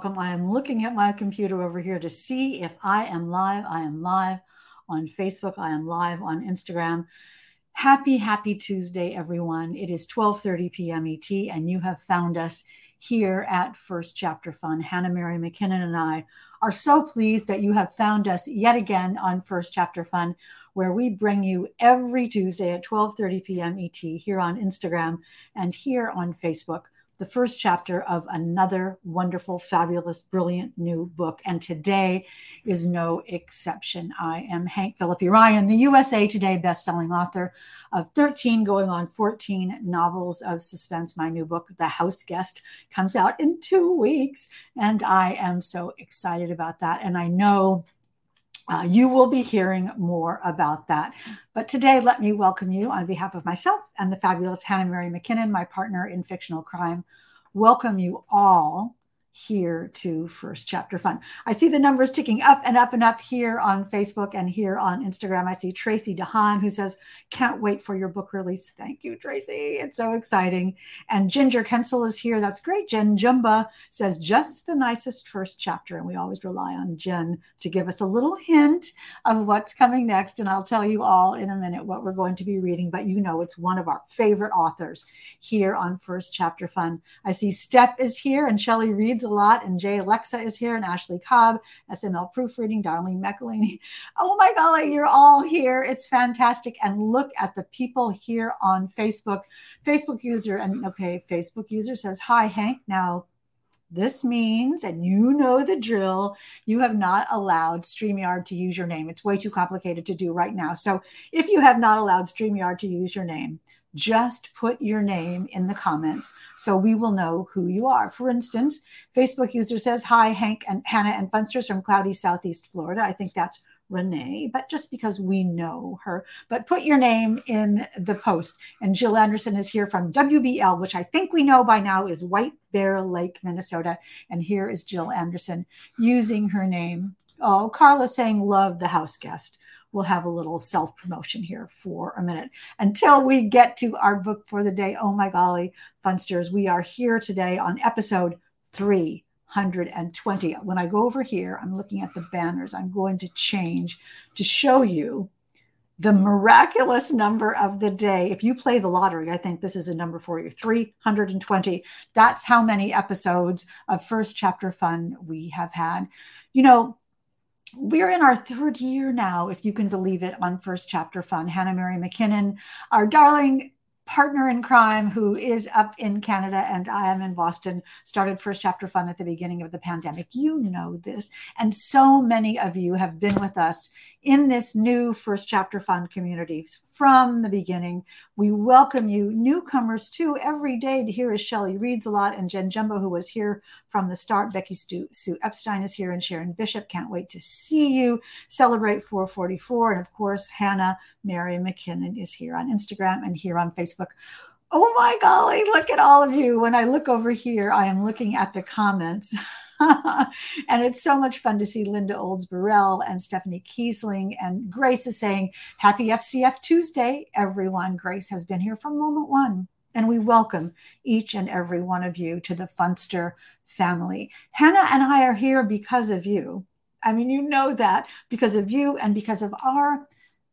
I am looking at my computer over here to see if I am live. I am live on Facebook. I am live on Instagram. Happy, happy Tuesday, everyone. It is 12:30 p.m. ET, and you have found us here at First Chapter Fun. Hannah Mary McKinnon and I are so pleased that you have found us yet again on First Chapter Fun, where we bring you every Tuesday at 12:30 p.m. ET here on Instagram and here on Facebook the first chapter of another wonderful, fabulous, brilliant new book. And today is no exception. I am Hank Phillippi Ryan, the USA Today bestselling author of 13 going on 14 novels of suspense. My new book, The House Guest, comes out in two weeks. And I am so excited about that. And I know uh, you will be hearing more about that. But today, let me welcome you on behalf of myself and the fabulous Hannah Mary McKinnon, my partner in fictional crime. Welcome you all here to First Chapter Fun. I see the numbers ticking up and up and up here on Facebook and here on Instagram. I see Tracy DeHaan who says, Can't wait for your book release. Thank you, Tracy. It's so exciting. And Ginger Kensel is here. That's great. Jen Jumba says, Just the nicest first chapter. And we always rely on Jen to give us a little hint of what's coming next. And I'll tell you all in a minute what we're going to be reading. But you know, it's one of our favorite authors here on First Chapter Fun. I see Steph is here and Shelly reads a lot. And Jay Alexa is here, and Ashley Cobb, SML Proofreading, Darlene McElhaney. Oh my golly, you're all here. It's fantastic. And look at the people here on Facebook. Facebook user, and okay, Facebook user says, Hi, Hank. Now, this means, and you know the drill, you have not allowed StreamYard to use your name. It's way too complicated to do right now. So if you have not allowed StreamYard to use your name, just put your name in the comments so we will know who you are. For instance, Facebook user says, Hi, Hank and Hannah and Funsters from cloudy Southeast Florida. I think that's Renee, but just because we know her. But put your name in the post. And Jill Anderson is here from WBL, which I think we know by now is White Bear Lake, Minnesota. And here is Jill Anderson using her name. Oh, Carla saying, Love the house guest we'll have a little self promotion here for a minute until we get to our book for the day. Oh my golly, Funsters, we are here today on episode 320. When I go over here, I'm looking at the banners. I'm going to change to show you the miraculous number of the day. If you play the lottery, I think this is a number for you 320. That's how many episodes of First Chapter Fun we have had. You know, we're in our third year now, if you can believe it, on First Chapter Fun. Hannah Mary McKinnon, our darling partner in crime who is up in Canada and I am in Boston, started First Chapter Fun at the beginning of the pandemic. You know this. And so many of you have been with us in this new First Chapter Fun community from the beginning. We welcome you, newcomers too, every day to hear Shelley reads a lot and Jen Jumba, who was here from the start. Becky Stu, Sue Epstein is here and Sharon Bishop. Can't wait to see you celebrate 444. And of course, Hannah Mary McKinnon is here on Instagram and here on Facebook. Oh my golly, look at all of you. When I look over here, I am looking at the comments. and it's so much fun to see Linda Olds Burrell and Stephanie Kiesling. And Grace is saying, Happy FCF Tuesday, everyone. Grace has been here from moment one. And we welcome each and every one of you to the Funster family. Hannah and I are here because of you. I mean, you know that because of you and because of our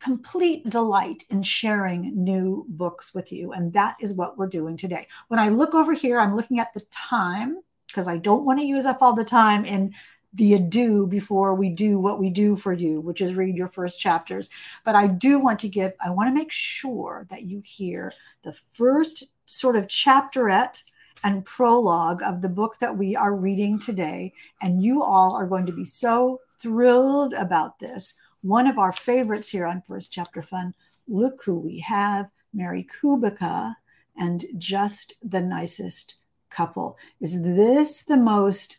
complete delight in sharing new books with you. And that is what we're doing today. When I look over here, I'm looking at the time because I don't want to use up all the time in the ado before we do what we do for you, which is read your first chapters. But I do want to give, I want to make sure that you hear the first sort of chapterette and prologue of the book that we are reading today. And you all are going to be so thrilled about this one of our favorites here on First Chapter Fun. Look who we have Mary Kubica and just the nicest couple. Is this the most,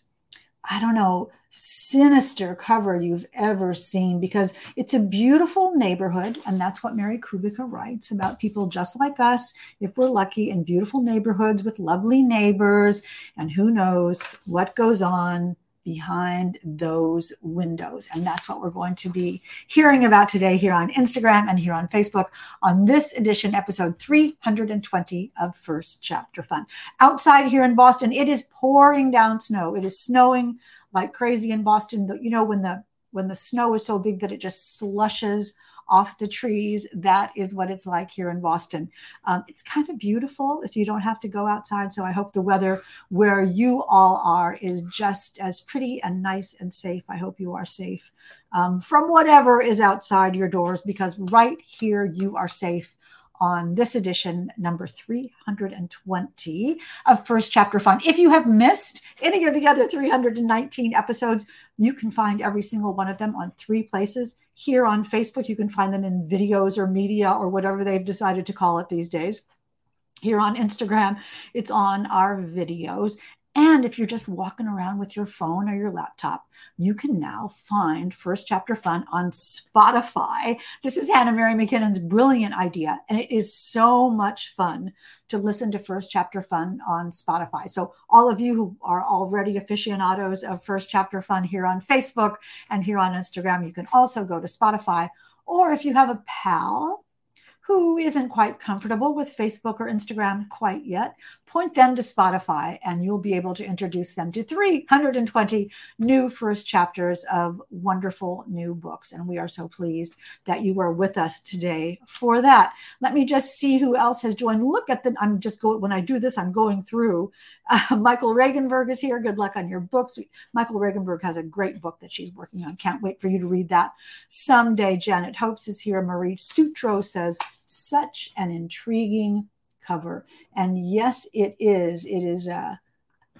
I don't know, sinister cover you've ever seen? Because it's a beautiful neighborhood, and that's what Mary Kubica writes about people just like us, if we're lucky, in beautiful neighborhoods with lovely neighbors, and who knows what goes on behind those windows. And that's what we're going to be hearing about today here on Instagram and here on Facebook on this edition, episode 320 of First Chapter Fun. Outside here in Boston, it is pouring down snow. It is snowing like crazy in Boston. You know, when the when the snow is so big that it just slushes off the trees. That is what it's like here in Boston. Um, it's kind of beautiful if you don't have to go outside. So I hope the weather where you all are is just as pretty and nice and safe. I hope you are safe um, from whatever is outside your doors because right here you are safe on this edition, number 320 of First Chapter Fun. If you have missed any of the other 319 episodes, you can find every single one of them on three places. Here on Facebook, you can find them in videos or media or whatever they've decided to call it these days here on Instagram. It's on our videos. And if you're just walking around with your phone or your laptop, you can now find First Chapter Fun on Spotify. This is Hannah Mary McKinnon's brilliant idea, and it is so much fun to listen to First Chapter Fun on Spotify. So, all of you who are already aficionados of First Chapter Fun here on Facebook and here on Instagram, you can also go to Spotify. Or if you have a pal who isn't quite comfortable with Facebook or Instagram quite yet, point them to Spotify and you'll be able to introduce them to 320 new first chapters of wonderful new books. And we are so pleased that you are with us today for that. Let me just see who else has joined. Look at the, I'm just going, when I do this, I'm going through. Uh, Michael Regenberg is here. Good luck on your books. Michael Regenberg has a great book that she's working on. Can't wait for you to read that someday. Janet Hopes is here. Marie Sutro says, such an intriguing cover. And yes, it is. It is a uh,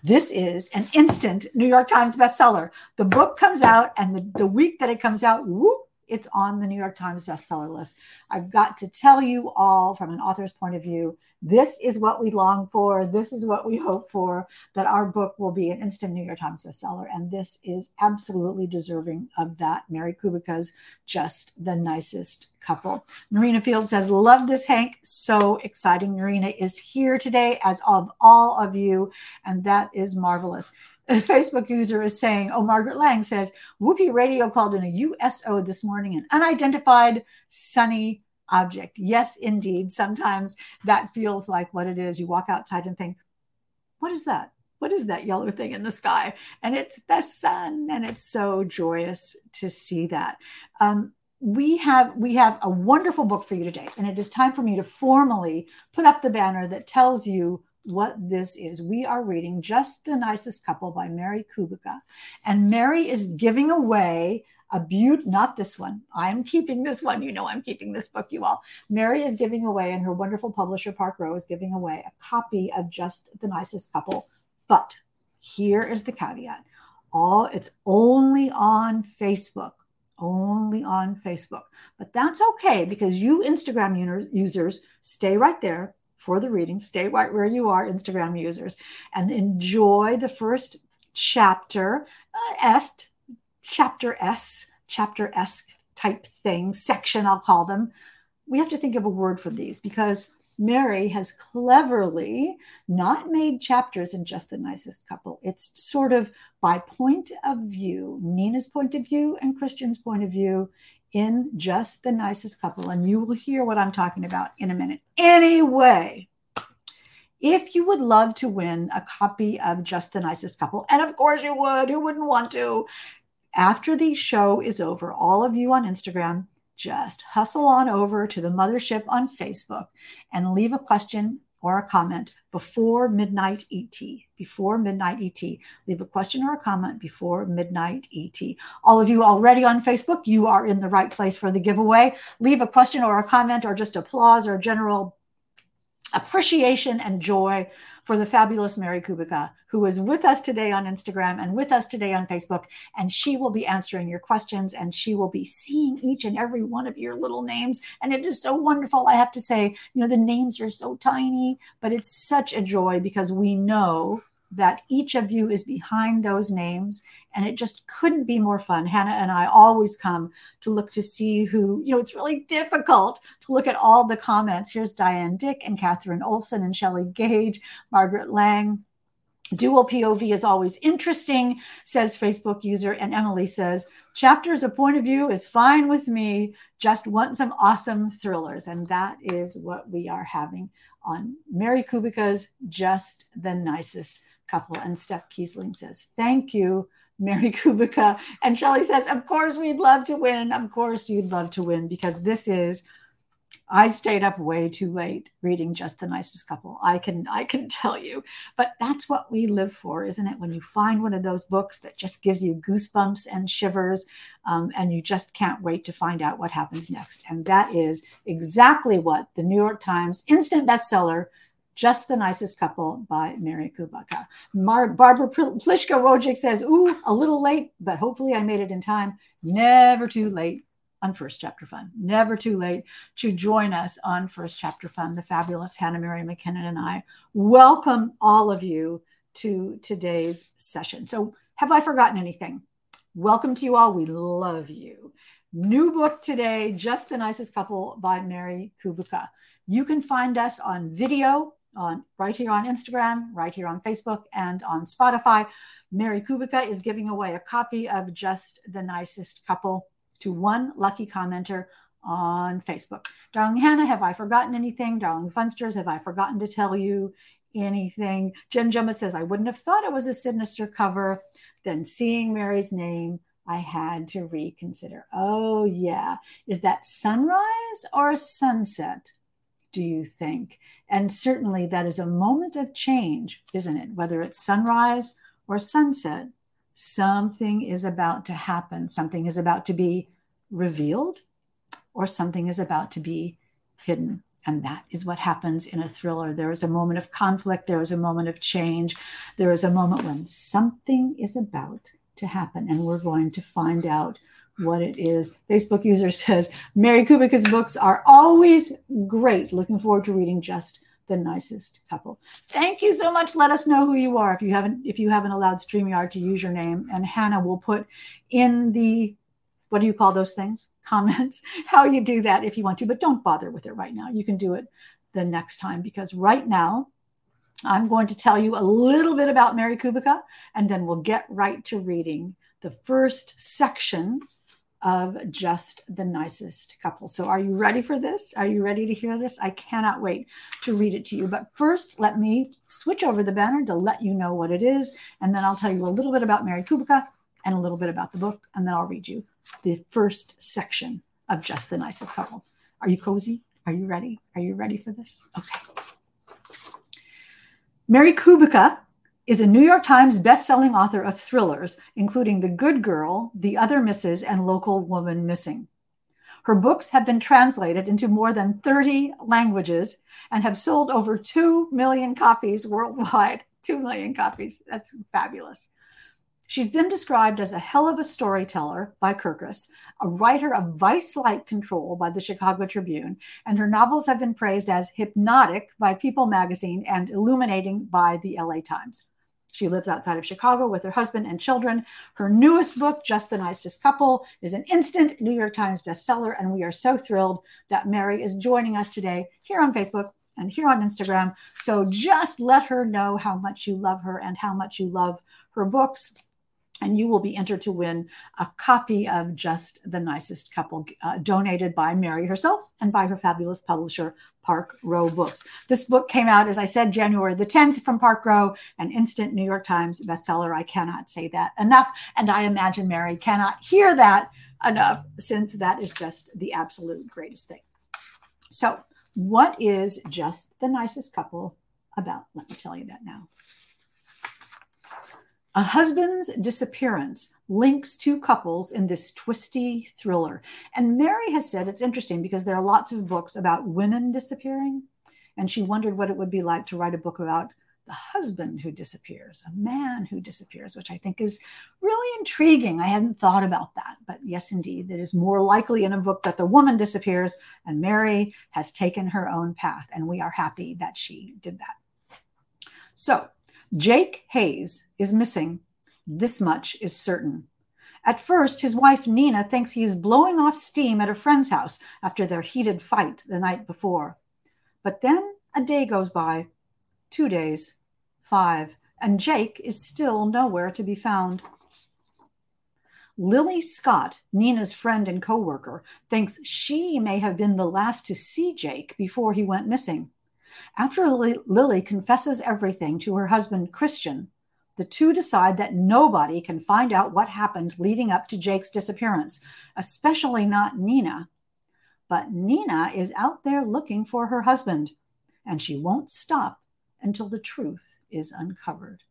this is an instant New York Times bestseller. The book comes out, and the, the week that it comes out, whoop, it's on the New York Times bestseller list. I've got to tell you all from an author's point of view this is what we long for. This is what we hope for that our book will be an instant New York Times bestseller. And this is absolutely deserving of that. Mary Kubica's just the nicest couple. Marina Field says, Love this, Hank. So exciting. Marina is here today, as of all of you. And that is marvelous. A Facebook user is saying, oh, Margaret Lang says, Whoopi Radio called in a USO this morning, an unidentified sunny object. Yes, indeed. Sometimes that feels like what it is. You walk outside and think, what is that? What is that yellow thing in the sky? And it's the sun, and it's so joyous to see that. Um, we have we have a wonderful book for you today, and it is time for me to formally put up the banner that tells you what this is. We are reading Just the Nicest Couple by Mary Kubica. And Mary is giving away a beaut, not this one. I'm keeping this one. You know, I'm keeping this book, you all. Mary is giving away, and her wonderful publisher, Park Row, is giving away a copy of Just the Nicest Couple. But here is the caveat all it's only on Facebook. Only on Facebook. But that's okay because you Instagram users stay right there for the reading. Stay right where you are, Instagram users, and enjoy the first chapter, uh, est, chapter S, chapter S type thing, section, I'll call them. We have to think of a word for these because Mary has cleverly not made chapters in just the nicest couple. It's sort of by point of view, Nina's point of view and Christian's point of view in just the nicest couple. And you will hear what I'm talking about in a minute. Anyway, if you would love to win a copy of Just the Nicest Couple, and of course you would, who wouldn't want to? After the show is over, all of you on Instagram, just hustle on over to the mothership on Facebook and leave a question or a comment before midnight ET. Before midnight ET. Leave a question or a comment before midnight ET. All of you already on Facebook, you are in the right place for the giveaway. Leave a question or a comment or just applause or general appreciation and joy for the fabulous Mary Kubica, who is with us today on Instagram and with us today on Facebook. And she will be answering your questions and she will be seeing each and every one of your little names. And it is so wonderful. I have to say, you know, the names are so tiny, but it's such a joy because we know that each of you is behind those names and it just couldn't be more fun hannah and i always come to look to see who you know it's really difficult to look at all the comments here's diane dick and catherine olson and shelley gage margaret lang Dual POV is always interesting, says Facebook user. And Emily says, chapters of point of view is fine with me. Just want some awesome thrillers. And that is what we are having on Mary Kubica's Just the Nicest Couple. And Steph Kiesling says, Thank you, Mary Kubica. And Shelly says, Of course, we'd love to win. Of course, you'd love to win because this is I stayed up way too late reading just the nicest couple. I can I can tell you. But that's what we live for, isn't it? When you find one of those books that just gives you goosebumps and shivers, um, and you just can't wait to find out what happens next. And that is exactly what the New York Times instant bestseller. Just the Nicest Couple by Mary Kubica. Mar- Barbara Pliszka Wojcik says, Ooh, a little late, but hopefully I made it in time. Never too late on First Chapter Fun. Never too late to join us on First Chapter Fun. The fabulous Hannah Mary McKinnon and I welcome all of you to today's session. So, have I forgotten anything? Welcome to you all. We love you. New book today, Just the Nicest Couple by Mary Kubica. You can find us on video on right here on Instagram, right here on Facebook, and on Spotify. Mary Kubica is giving away a copy of Just the Nicest Couple to one lucky commenter on Facebook. Darling Hannah, have I forgotten anything? Darling Funsters, have I forgotten to tell you anything? Jen Gemma says, I wouldn't have thought it was a sinister cover. Then seeing Mary's name, I had to reconsider. Oh, yeah. Is that sunrise or sunset, do you think? And certainly that is a moment of change, isn't it? Whether it's sunrise or sunset, something is about to happen, something is about to be revealed, or something is about to be hidden. And that is what happens in a thriller. There is a moment of conflict, there is a moment of change, there is a moment when something is about to happen, and we're going to find out what it is. Facebook user says Mary Kubica's books are always great. Looking forward to reading just the nicest couple. Thank you so much. Let us know who you are if you haven't if you haven't allowed StreamYard to use your name. And Hannah will put in the what do you call those things? Comments, how you do that if you want to, but don't bother with it right now. You can do it the next time because right now I'm going to tell you a little bit about Mary Kubica and then we'll get right to reading the first section of just the nicest couple. So, are you ready for this? Are you ready to hear this? I cannot wait to read it to you. But first, let me switch over the banner to let you know what it is. And then I'll tell you a little bit about Mary Kubica and a little bit about the book. And then I'll read you the first section of Just the Nicest Couple. Are you cozy? Are you ready? Are you ready for this? Okay. Mary Kubica is a New York Times bestselling author of thrillers, including The Good Girl, The Other Mrs., and Local Woman Missing. Her books have been translated into more than 30 languages and have sold over 2 million copies worldwide. 2 million copies. That's fabulous. She's been described as a hell of a storyteller by Kirkus, a writer of vice like control by the Chicago Tribune, and her novels have been praised as hypnotic by People magazine and illuminating by the LA Times. She lives outside of Chicago with her husband and children. Her newest book, Just the Nicest Couple, is an instant New York Times bestseller, and we are so thrilled that Mary is joining us today here on Facebook and here on Instagram. So just let her know how much you love her and how much you love her books and you will be entered to win a copy of Just the Nicest Couple, uh, donated by Mary herself and by her fabulous publisher, Park Row Books. This book came out, as I said, January the 10th from Park Row, an instant New York Times bestseller. I cannot say that enough. And I imagine Mary cannot hear that enough, since that is just the absolute greatest thing. So, what is Just the Nicest Couple about? Let me tell you that now. A husband's disappearance links two couples in this twisty thriller. And Mary has said it's interesting because there are lots of books about women disappearing. And she wondered what it would be like to write a book about the husband who disappears, a man who disappears, which I think is really intriguing. I hadn't thought about that. But yes, indeed, it is more likely in a book that the woman disappears and Mary has taken her own path. And we are happy that she did that. So, Jake Hayes is missing. This much is certain. At first, his wife Nina thinks he is blowing off steam at a friend's house after their heated fight the night before. But then a day goes by, two days, five, and Jake is still nowhere to be found. Lily Scott, Nina's friend and coworker, thinks she may have been the last to see Jake before he went missing. After Lily, confesses everything to her husband, Christian, the two decide that nobody can find out what happened leading up to Jake's disappearance, especially not Nina. But Nina is out there looking for her husband, and she won't stop until the truth is uncovered.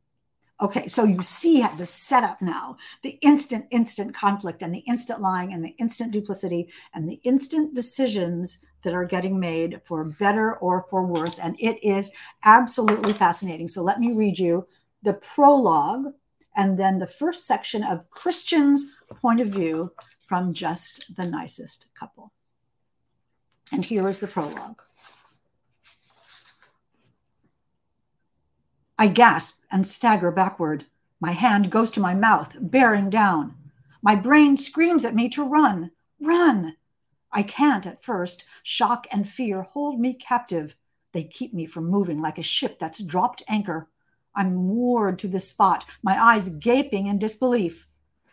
Okay, so you see the setup now the instant, instant conflict, and the instant lying, and the instant duplicity, and the instant decisions that are getting made for better or for worse. And it is absolutely fascinating. So let me read you the prologue and then the first section of Christian's point of view from just the nicest couple. And here is the prologue. I gasp and stagger backward. My hand goes to my mouth, bearing down. My brain screams at me to run, run. I can't at first. Shock and fear hold me captive. They keep me from moving like a ship that's dropped anchor. I'm moored to the spot, my eyes gaping in disbelief.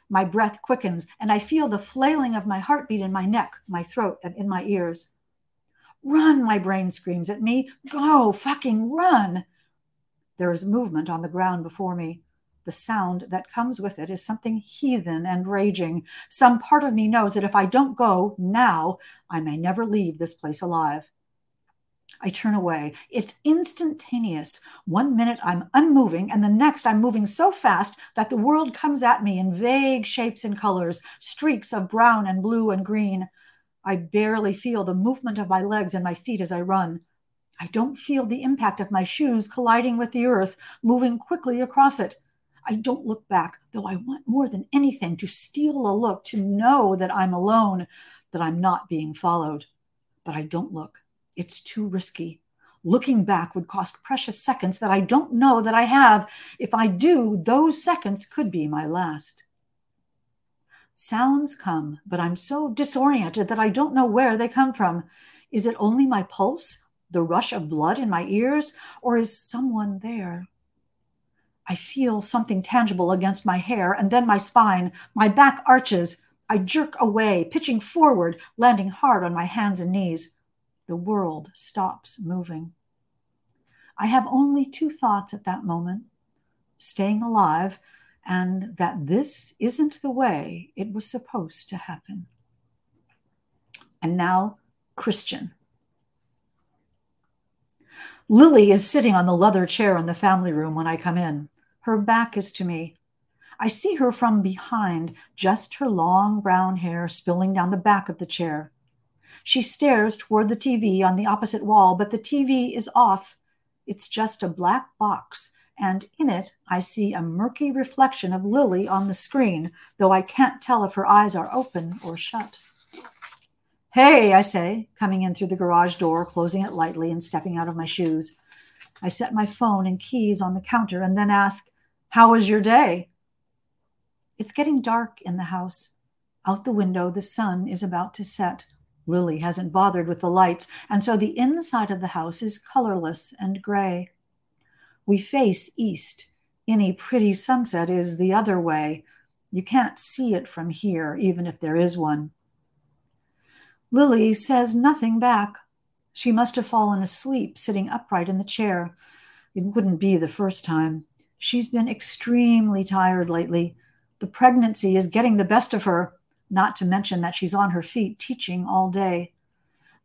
My breath quickens, and I feel the flailing of my heartbeat in my neck, my throat, and in my ears. Run, my brain screams at me. Go, fucking run. There is movement on the ground before me. The sound that comes with it is something heathen and raging. Some part of me knows that if I don't go now, I may never leave this place alive. I turn away. It's instantaneous. One minute I'm unmoving, and the next I'm moving so fast that the world comes at me in vague shapes and colors, streaks of brown and blue and green. I barely feel the movement of my legs and my feet as I run. I don't feel the impact of my shoes colliding with the earth, moving quickly across it. I don't look back, though I want more than anything to steal a look, to know that I'm alone, that I'm not being followed. But I don't look. It's too risky. Looking back would cost precious seconds that I don't know that I have. If I do, those seconds could be my last. Sounds come, but I'm so disoriented that I don't know where they come from. Is it only my pulse, the rush of blood in my ears, or is someone there? I feel something tangible against my hair and then my spine. My back arches. I jerk away, pitching forward, landing hard on my hands and knees the world stops moving. I have only two thoughts at that moment staying alive and that this isn't the way it was supposed to happen. And now, Christian. Lily is sitting on the leather chair in the family room when I come in. Her back is to me. I see her from behind, just her long brown hair spilling down the back of the chair. She stares toward the TV on the opposite wall, but the TV is off. It's just a black box, and in it I see a murky reflection of Lily on the screen, though I can't tell if her eyes are open or shut. Hey, I say, coming in through the garage door, closing it lightly and stepping out of my shoes. I set my phone and keys on the counter and then ask, How was your day? It's getting dark in the house. Out the window, the sun is about to set. Lily hasn't bothered with the lights, and so the inside of the house is colorless and gray. We face east. Any pretty sunset is the other way. You can't see it from here, even if there is one. Lily says nothing back. She must have fallen asleep sitting upright in the chair. It wouldn't be the first time. She's been extremely tired lately. The pregnancy is getting the best of her not to mention that she's on her feet teaching all day.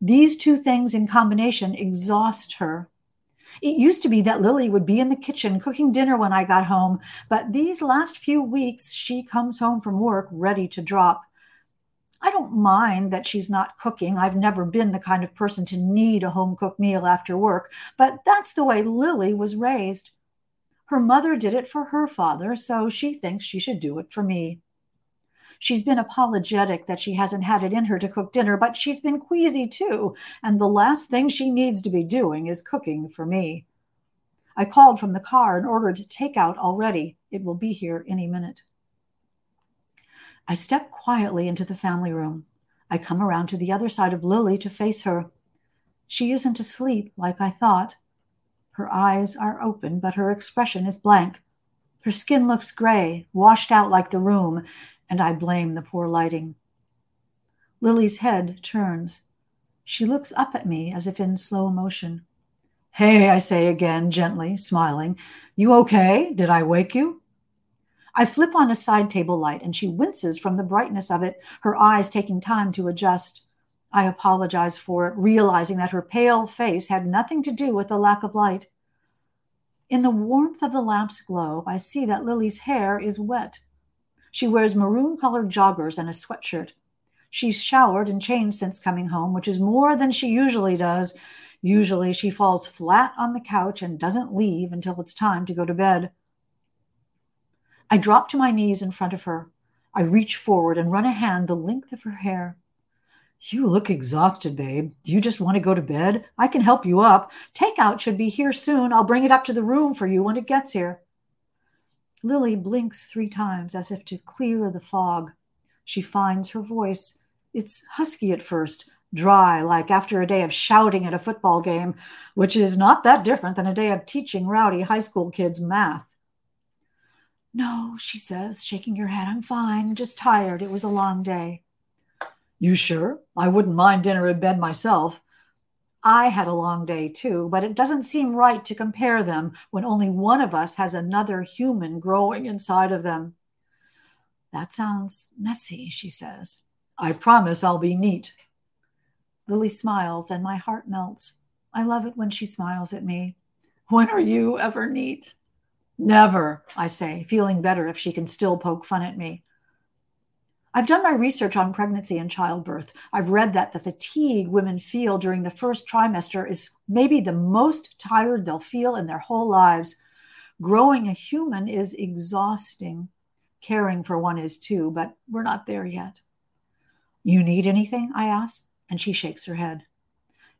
These two things in combination exhaust her. It used to be that Lily would be in the kitchen cooking dinner when I got home, but these last few weeks she comes home from work ready to drop. I don't mind that she's not cooking. I've never been the kind of person to need a home cooked meal after work, but that's the way Lily was raised. Her mother did it for her father, so she thinks she should do it for me. She's been apologetic that she hasn't had it in her to cook dinner, but she's been queasy too. And the last thing she needs to be doing is cooking for me. I called from the car and ordered takeout already. It will be here any minute. I step quietly into the family room. I come around to the other side of Lily to face her. She isn't asleep like I thought. Her eyes are open, but her expression is blank. Her skin looks gray, washed out like the room, and I blame the poor lighting. Lily's head turns. She looks up at me as if in slow motion. Hey, I say again, gently, smiling. You okay? Did I wake you? I flip on a side table light and she winces from the brightness of it, her eyes taking time to adjust. I apologize for it, realizing that her pale face had nothing to do with the lack of light. In the warmth of the lamp's glow, I see that Lily's hair is wet. She wears maroon colored joggers and a sweatshirt. She's showered and changed since coming home, which is more than she usually does. Usually she falls flat on the couch and doesn't leave until it's time to go to bed. I drop to my knees in front of her. I reach forward and run a hand the length of her hair. You look exhausted, babe. Do you just want to go to bed? I can help you up. Takeout should be here soon. I'll bring it up to the room for you when it gets here. Lily blinks three times as if to clear the fog. She finds her voice. It's husky at first, dry, like after a day of shouting at a football game, which is not that different than a day of teaching rowdy high school kids math. No, she says, shaking her head. I'm fine, just tired. It was a long day. You sure? I wouldn't mind dinner in bed myself. I had a long day too, but it doesn't seem right to compare them when only one of us has another human growing inside of them. That sounds messy, she says. I promise I'll be neat. Lily smiles and my heart melts. I love it when she smiles at me. When are you ever neat? Never, I say, feeling better if she can still poke fun at me. I've done my research on pregnancy and childbirth. I've read that the fatigue women feel during the first trimester is maybe the most tired they'll feel in their whole lives. Growing a human is exhausting. Caring for one is too, but we're not there yet. You need anything? I ask, and she shakes her head.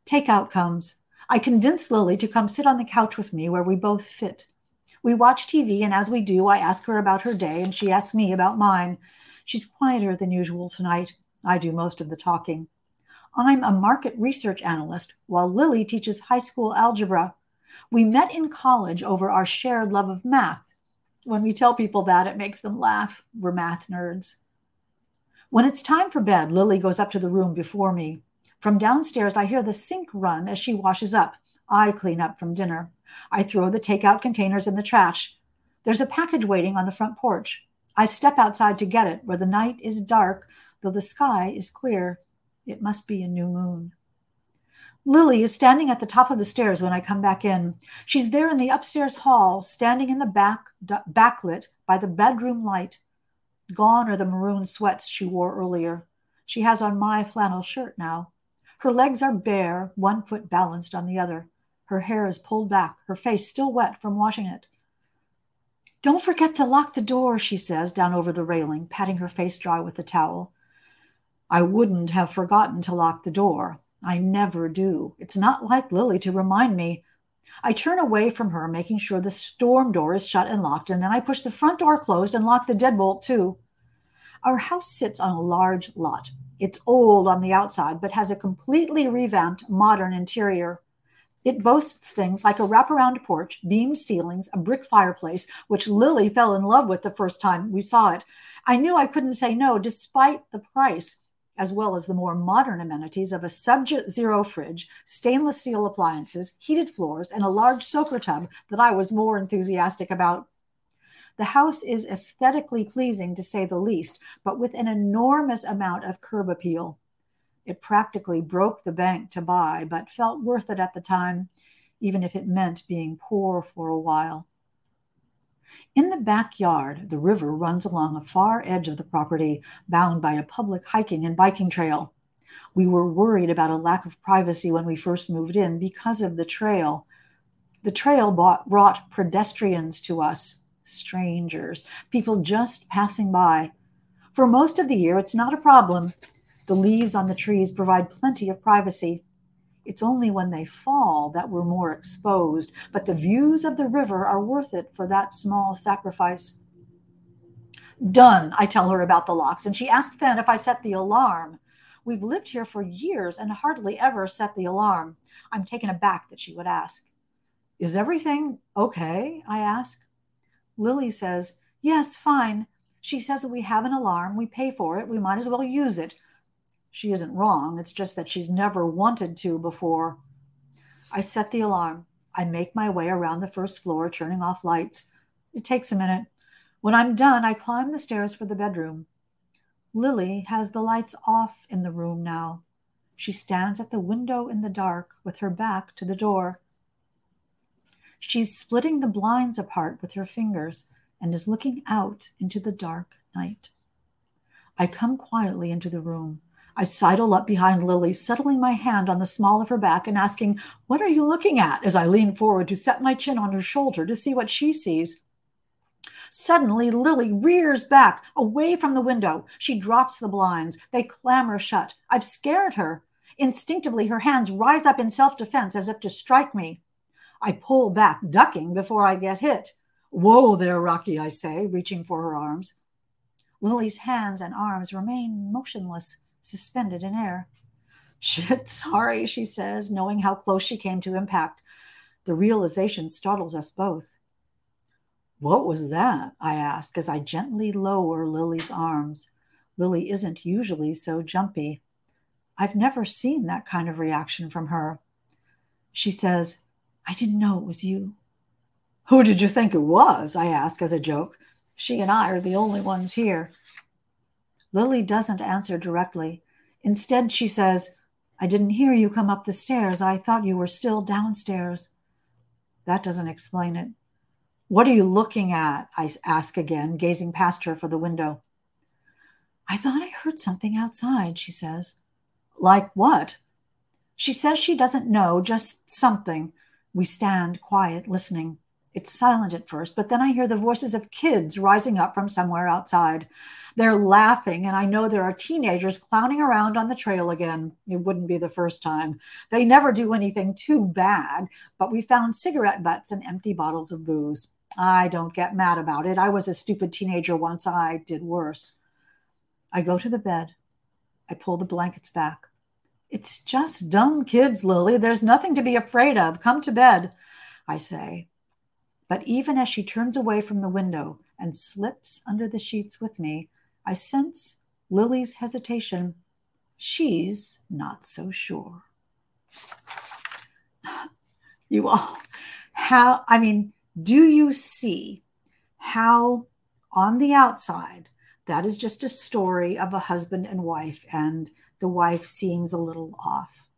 Takeout comes. I convince Lily to come sit on the couch with me where we both fit. We watch TV, and as we do, I ask her about her day, and she asks me about mine. She's quieter than usual tonight. I do most of the talking. I'm a market research analyst, while Lily teaches high school algebra. We met in college over our shared love of math. When we tell people that, it makes them laugh. We're math nerds. When it's time for bed, Lily goes up to the room before me. From downstairs, I hear the sink run as she washes up. I clean up from dinner. I throw the takeout containers in the trash. There's a package waiting on the front porch. I step outside to get it, where the night is dark, though the sky is clear. It must be a new moon. Lily is standing at the top of the stairs when I come back in. She's there in the upstairs hall, standing in the back, backlit by the bedroom light. Gone are the maroon sweats she wore earlier. She has on my flannel shirt now. Her legs are bare, one foot balanced on the other. Her hair is pulled back, her face still wet from washing it. Don't forget to lock the door, she says, down over the railing, patting her face dry with the towel. I wouldn't have forgotten to lock the door. I never do. It's not like Lily to remind me. I turn away from her, making sure the storm door is shut and locked, and then I push the front door closed and lock the deadbolt too. Our house sits on a large lot. It's old on the outside, but has a completely revamped modern interior. It boasts things like a wraparound porch, beam ceilings, a brick fireplace, which Lily fell in love with the first time we saw it. I knew I couldn't say no despite the price, as well as the more modern amenities of a sub zero fridge, stainless steel appliances, heated floors, and a large soaker tub that I was more enthusiastic about. The house is aesthetically pleasing to say the least, but with an enormous amount of curb appeal. It practically broke the bank to buy, but felt worth it at the time, even if it meant being poor for a while. In the backyard, the river runs along a far edge of the property, bound by a public hiking and biking trail. We were worried about a lack of privacy when we first moved in because of the trail. The trail brought, brought pedestrians to us, strangers, people just passing by. For most of the year, it's not a problem. The leaves on the trees provide plenty of privacy. It's only when they fall that we're more exposed, but the views of the river are worth it for that small sacrifice. Done, I tell her about the locks, and she asks then if I set the alarm. We've lived here for years and hardly ever set the alarm. I'm taken aback that she would ask. Is everything okay? I ask. Lily says, Yes, fine. She says we have an alarm. We pay for it. We might as well use it. She isn't wrong. It's just that she's never wanted to before. I set the alarm. I make my way around the first floor, turning off lights. It takes a minute. When I'm done, I climb the stairs for the bedroom. Lily has the lights off in the room now. She stands at the window in the dark with her back to the door. She's splitting the blinds apart with her fingers and is looking out into the dark night. I come quietly into the room. I sidle up behind Lily, settling my hand on the small of her back and asking, What are you looking at? as I lean forward to set my chin on her shoulder to see what she sees. Suddenly, Lily rears back away from the window. She drops the blinds. They clamor shut. I've scared her. Instinctively, her hands rise up in self defense as if to strike me. I pull back, ducking before I get hit. Whoa there, Rocky, I say, reaching for her arms. Lily's hands and arms remain motionless, suspended in air. Shit, sorry, she says, knowing how close she came to impact. The realization startles us both. What was that? I ask as I gently lower Lily's arms. Lily isn't usually so jumpy. I've never seen that kind of reaction from her. She says, I didn't know it was you. Who did you think it was? I ask as a joke. She and I are the only ones here. Lily doesn't answer directly. Instead, she says, I didn't hear you come up the stairs. I thought you were still downstairs. That doesn't explain it. What are you looking at? I ask again, gazing past her for the window. I thought I heard something outside, she says. Like what? She says she doesn't know, just something. We stand quiet, listening. It's silent at first, but then I hear the voices of kids rising up from somewhere outside. They're laughing, and I know there are teenagers clowning around on the trail again. It wouldn't be the first time. They never do anything too bad, but we found cigarette butts and empty bottles of booze. I don't get mad about it. I was a stupid teenager once. I did worse. I go to the bed. I pull the blankets back. It's just dumb kids, Lily. There's nothing to be afraid of. Come to bed, I say. But even as she turns away from the window and slips under the sheets with me, I sense Lily's hesitation. She's not so sure. You all, how, I mean, do you see how on the outside that is just a story of a husband and wife, and the wife seems a little off?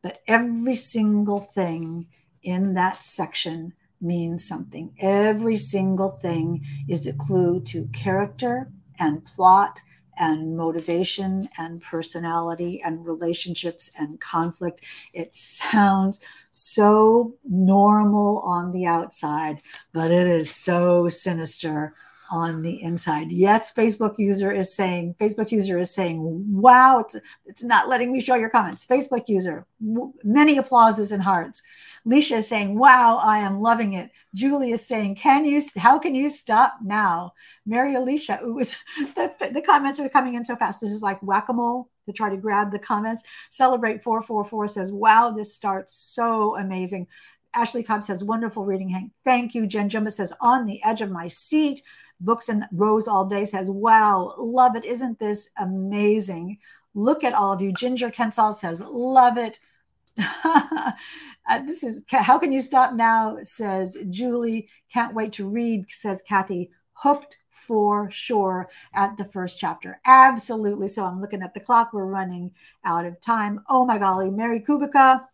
But every single thing in that section means something. Every single thing is a clue to character and plot and motivation and personality and relationships and conflict. It sounds so normal on the outside, but it is so sinister on the inside. Yes, Facebook user is saying, Facebook user is saying, wow, it's, it's not letting me show your comments. Facebook user, w- many applauses and hearts. Leisha is saying, wow, I am loving it. Julie is saying, can you, how can you stop now? Mary Alicia, was, the, the comments are coming in so fast. This is like whack-a-mole to try to grab the comments. Celebrate 444 says, wow, this starts so amazing. Ashley Cobb says, wonderful reading, Hank. Thank you. Jen Jumba says, on the edge of my seat. Books and Rose All Day says, wow, love it. Isn't this amazing? Look at all of you. Ginger Kensall says, love it. Uh, this is how can you stop now? Says Julie. Can't wait to read. Says Kathy. Hooked for sure at the first chapter. Absolutely. So I'm looking at the clock. We're running out of time. Oh my golly, Mary Kubica,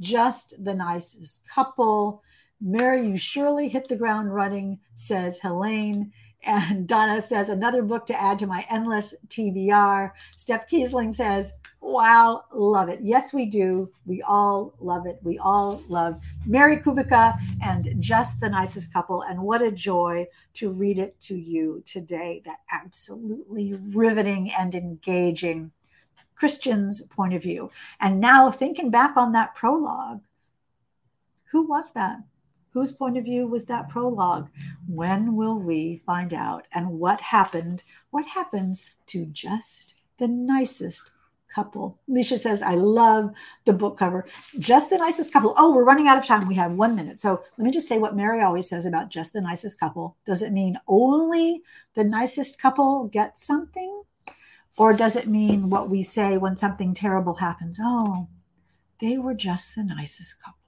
just the nicest couple. Mary, you surely hit the ground running, says Helene. And Donna says, another book to add to my endless TBR. Steph Kiesling says, wow, love it. Yes, we do. We all love it. We all love Mary Kubica and Just the Nicest Couple. And what a joy to read it to you today. That absolutely riveting and engaging Christian's point of view. And now thinking back on that prologue, who was that? Whose point of view was that prologue? When will we find out? And what happened? What happens to just the nicest couple. Alicia says, I love the book cover. Just the nicest couple. Oh, we're running out of time. We have one minute. So let me just say what Mary always says about just the nicest couple. Does it mean only the nicest couple get something? Or does it mean what we say when something terrible happens? Oh, they were just the nicest couple.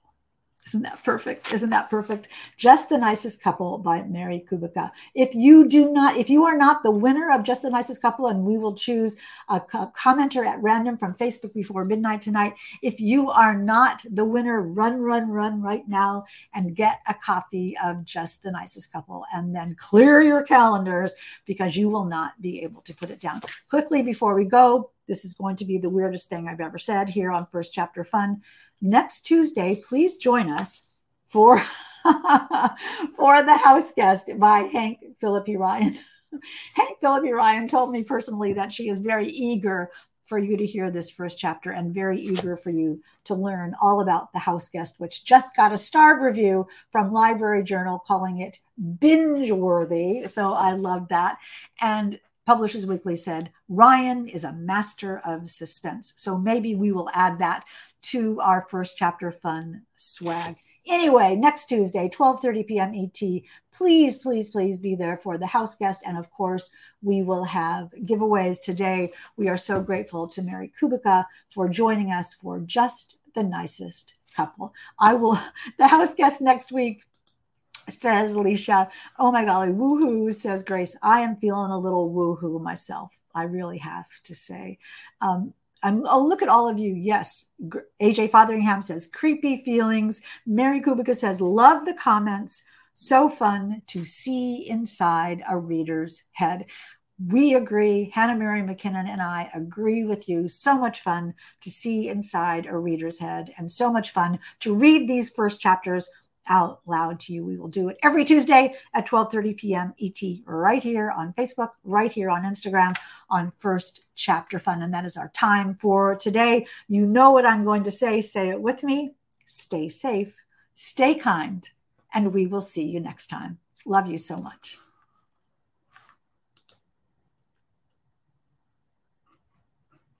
Isn't that perfect? Isn't that perfect? Just the Nicest Couple by Mary Kubica. If you do not, if you are not the winner of Just the Nicest Couple, and we will choose a, a commenter at random from Facebook before midnight tonight, if you are not the winner, run, run, run right now and get a copy of Just the Nicest Couple and then clear your calendars because you will not be able to put it down. Quickly before we go, this is going to be the weirdest thing I've ever said here on First Chapter Fun next Tuesday, please join us for for the house guest by Hank Phillippi Ryan. Hank Phillippi Ryan told me personally that she is very eager for you to hear this first chapter and very eager for you to learn all about the house guest, which just got a starred review from Library Journal calling it binge worthy. So I love that. And Publishers Weekly said Ryan is a master of suspense. So maybe we will add that to our first chapter fun swag. Anyway, next Tuesday, 12:30 p.m. ET. Please, please, please be there for the house guest. And of course, we will have giveaways today. We are so grateful to Mary Kubica for joining us for just the nicest couple. I will the house guest next week says Alicia. Oh my golly, woohoo, says Grace. I am feeling a little woohoo myself. I really have to say. Um, Oh, look at all of you. Yes. AJ Fotheringham says, creepy feelings. Mary Kubica says, love the comments. So fun to see inside a reader's head. We agree. Hannah Mary McKinnon and I agree with you. So much fun to see inside a reader's head and so much fun to read these first chapters out loud to you. We will do it every Tuesday at 12:30 p.m. ET right here on Facebook, right here on Instagram on First Chapter Fun and that is our time for today. You know what I'm going to say, say it with me. Stay safe, stay kind, and we will see you next time. Love you so much.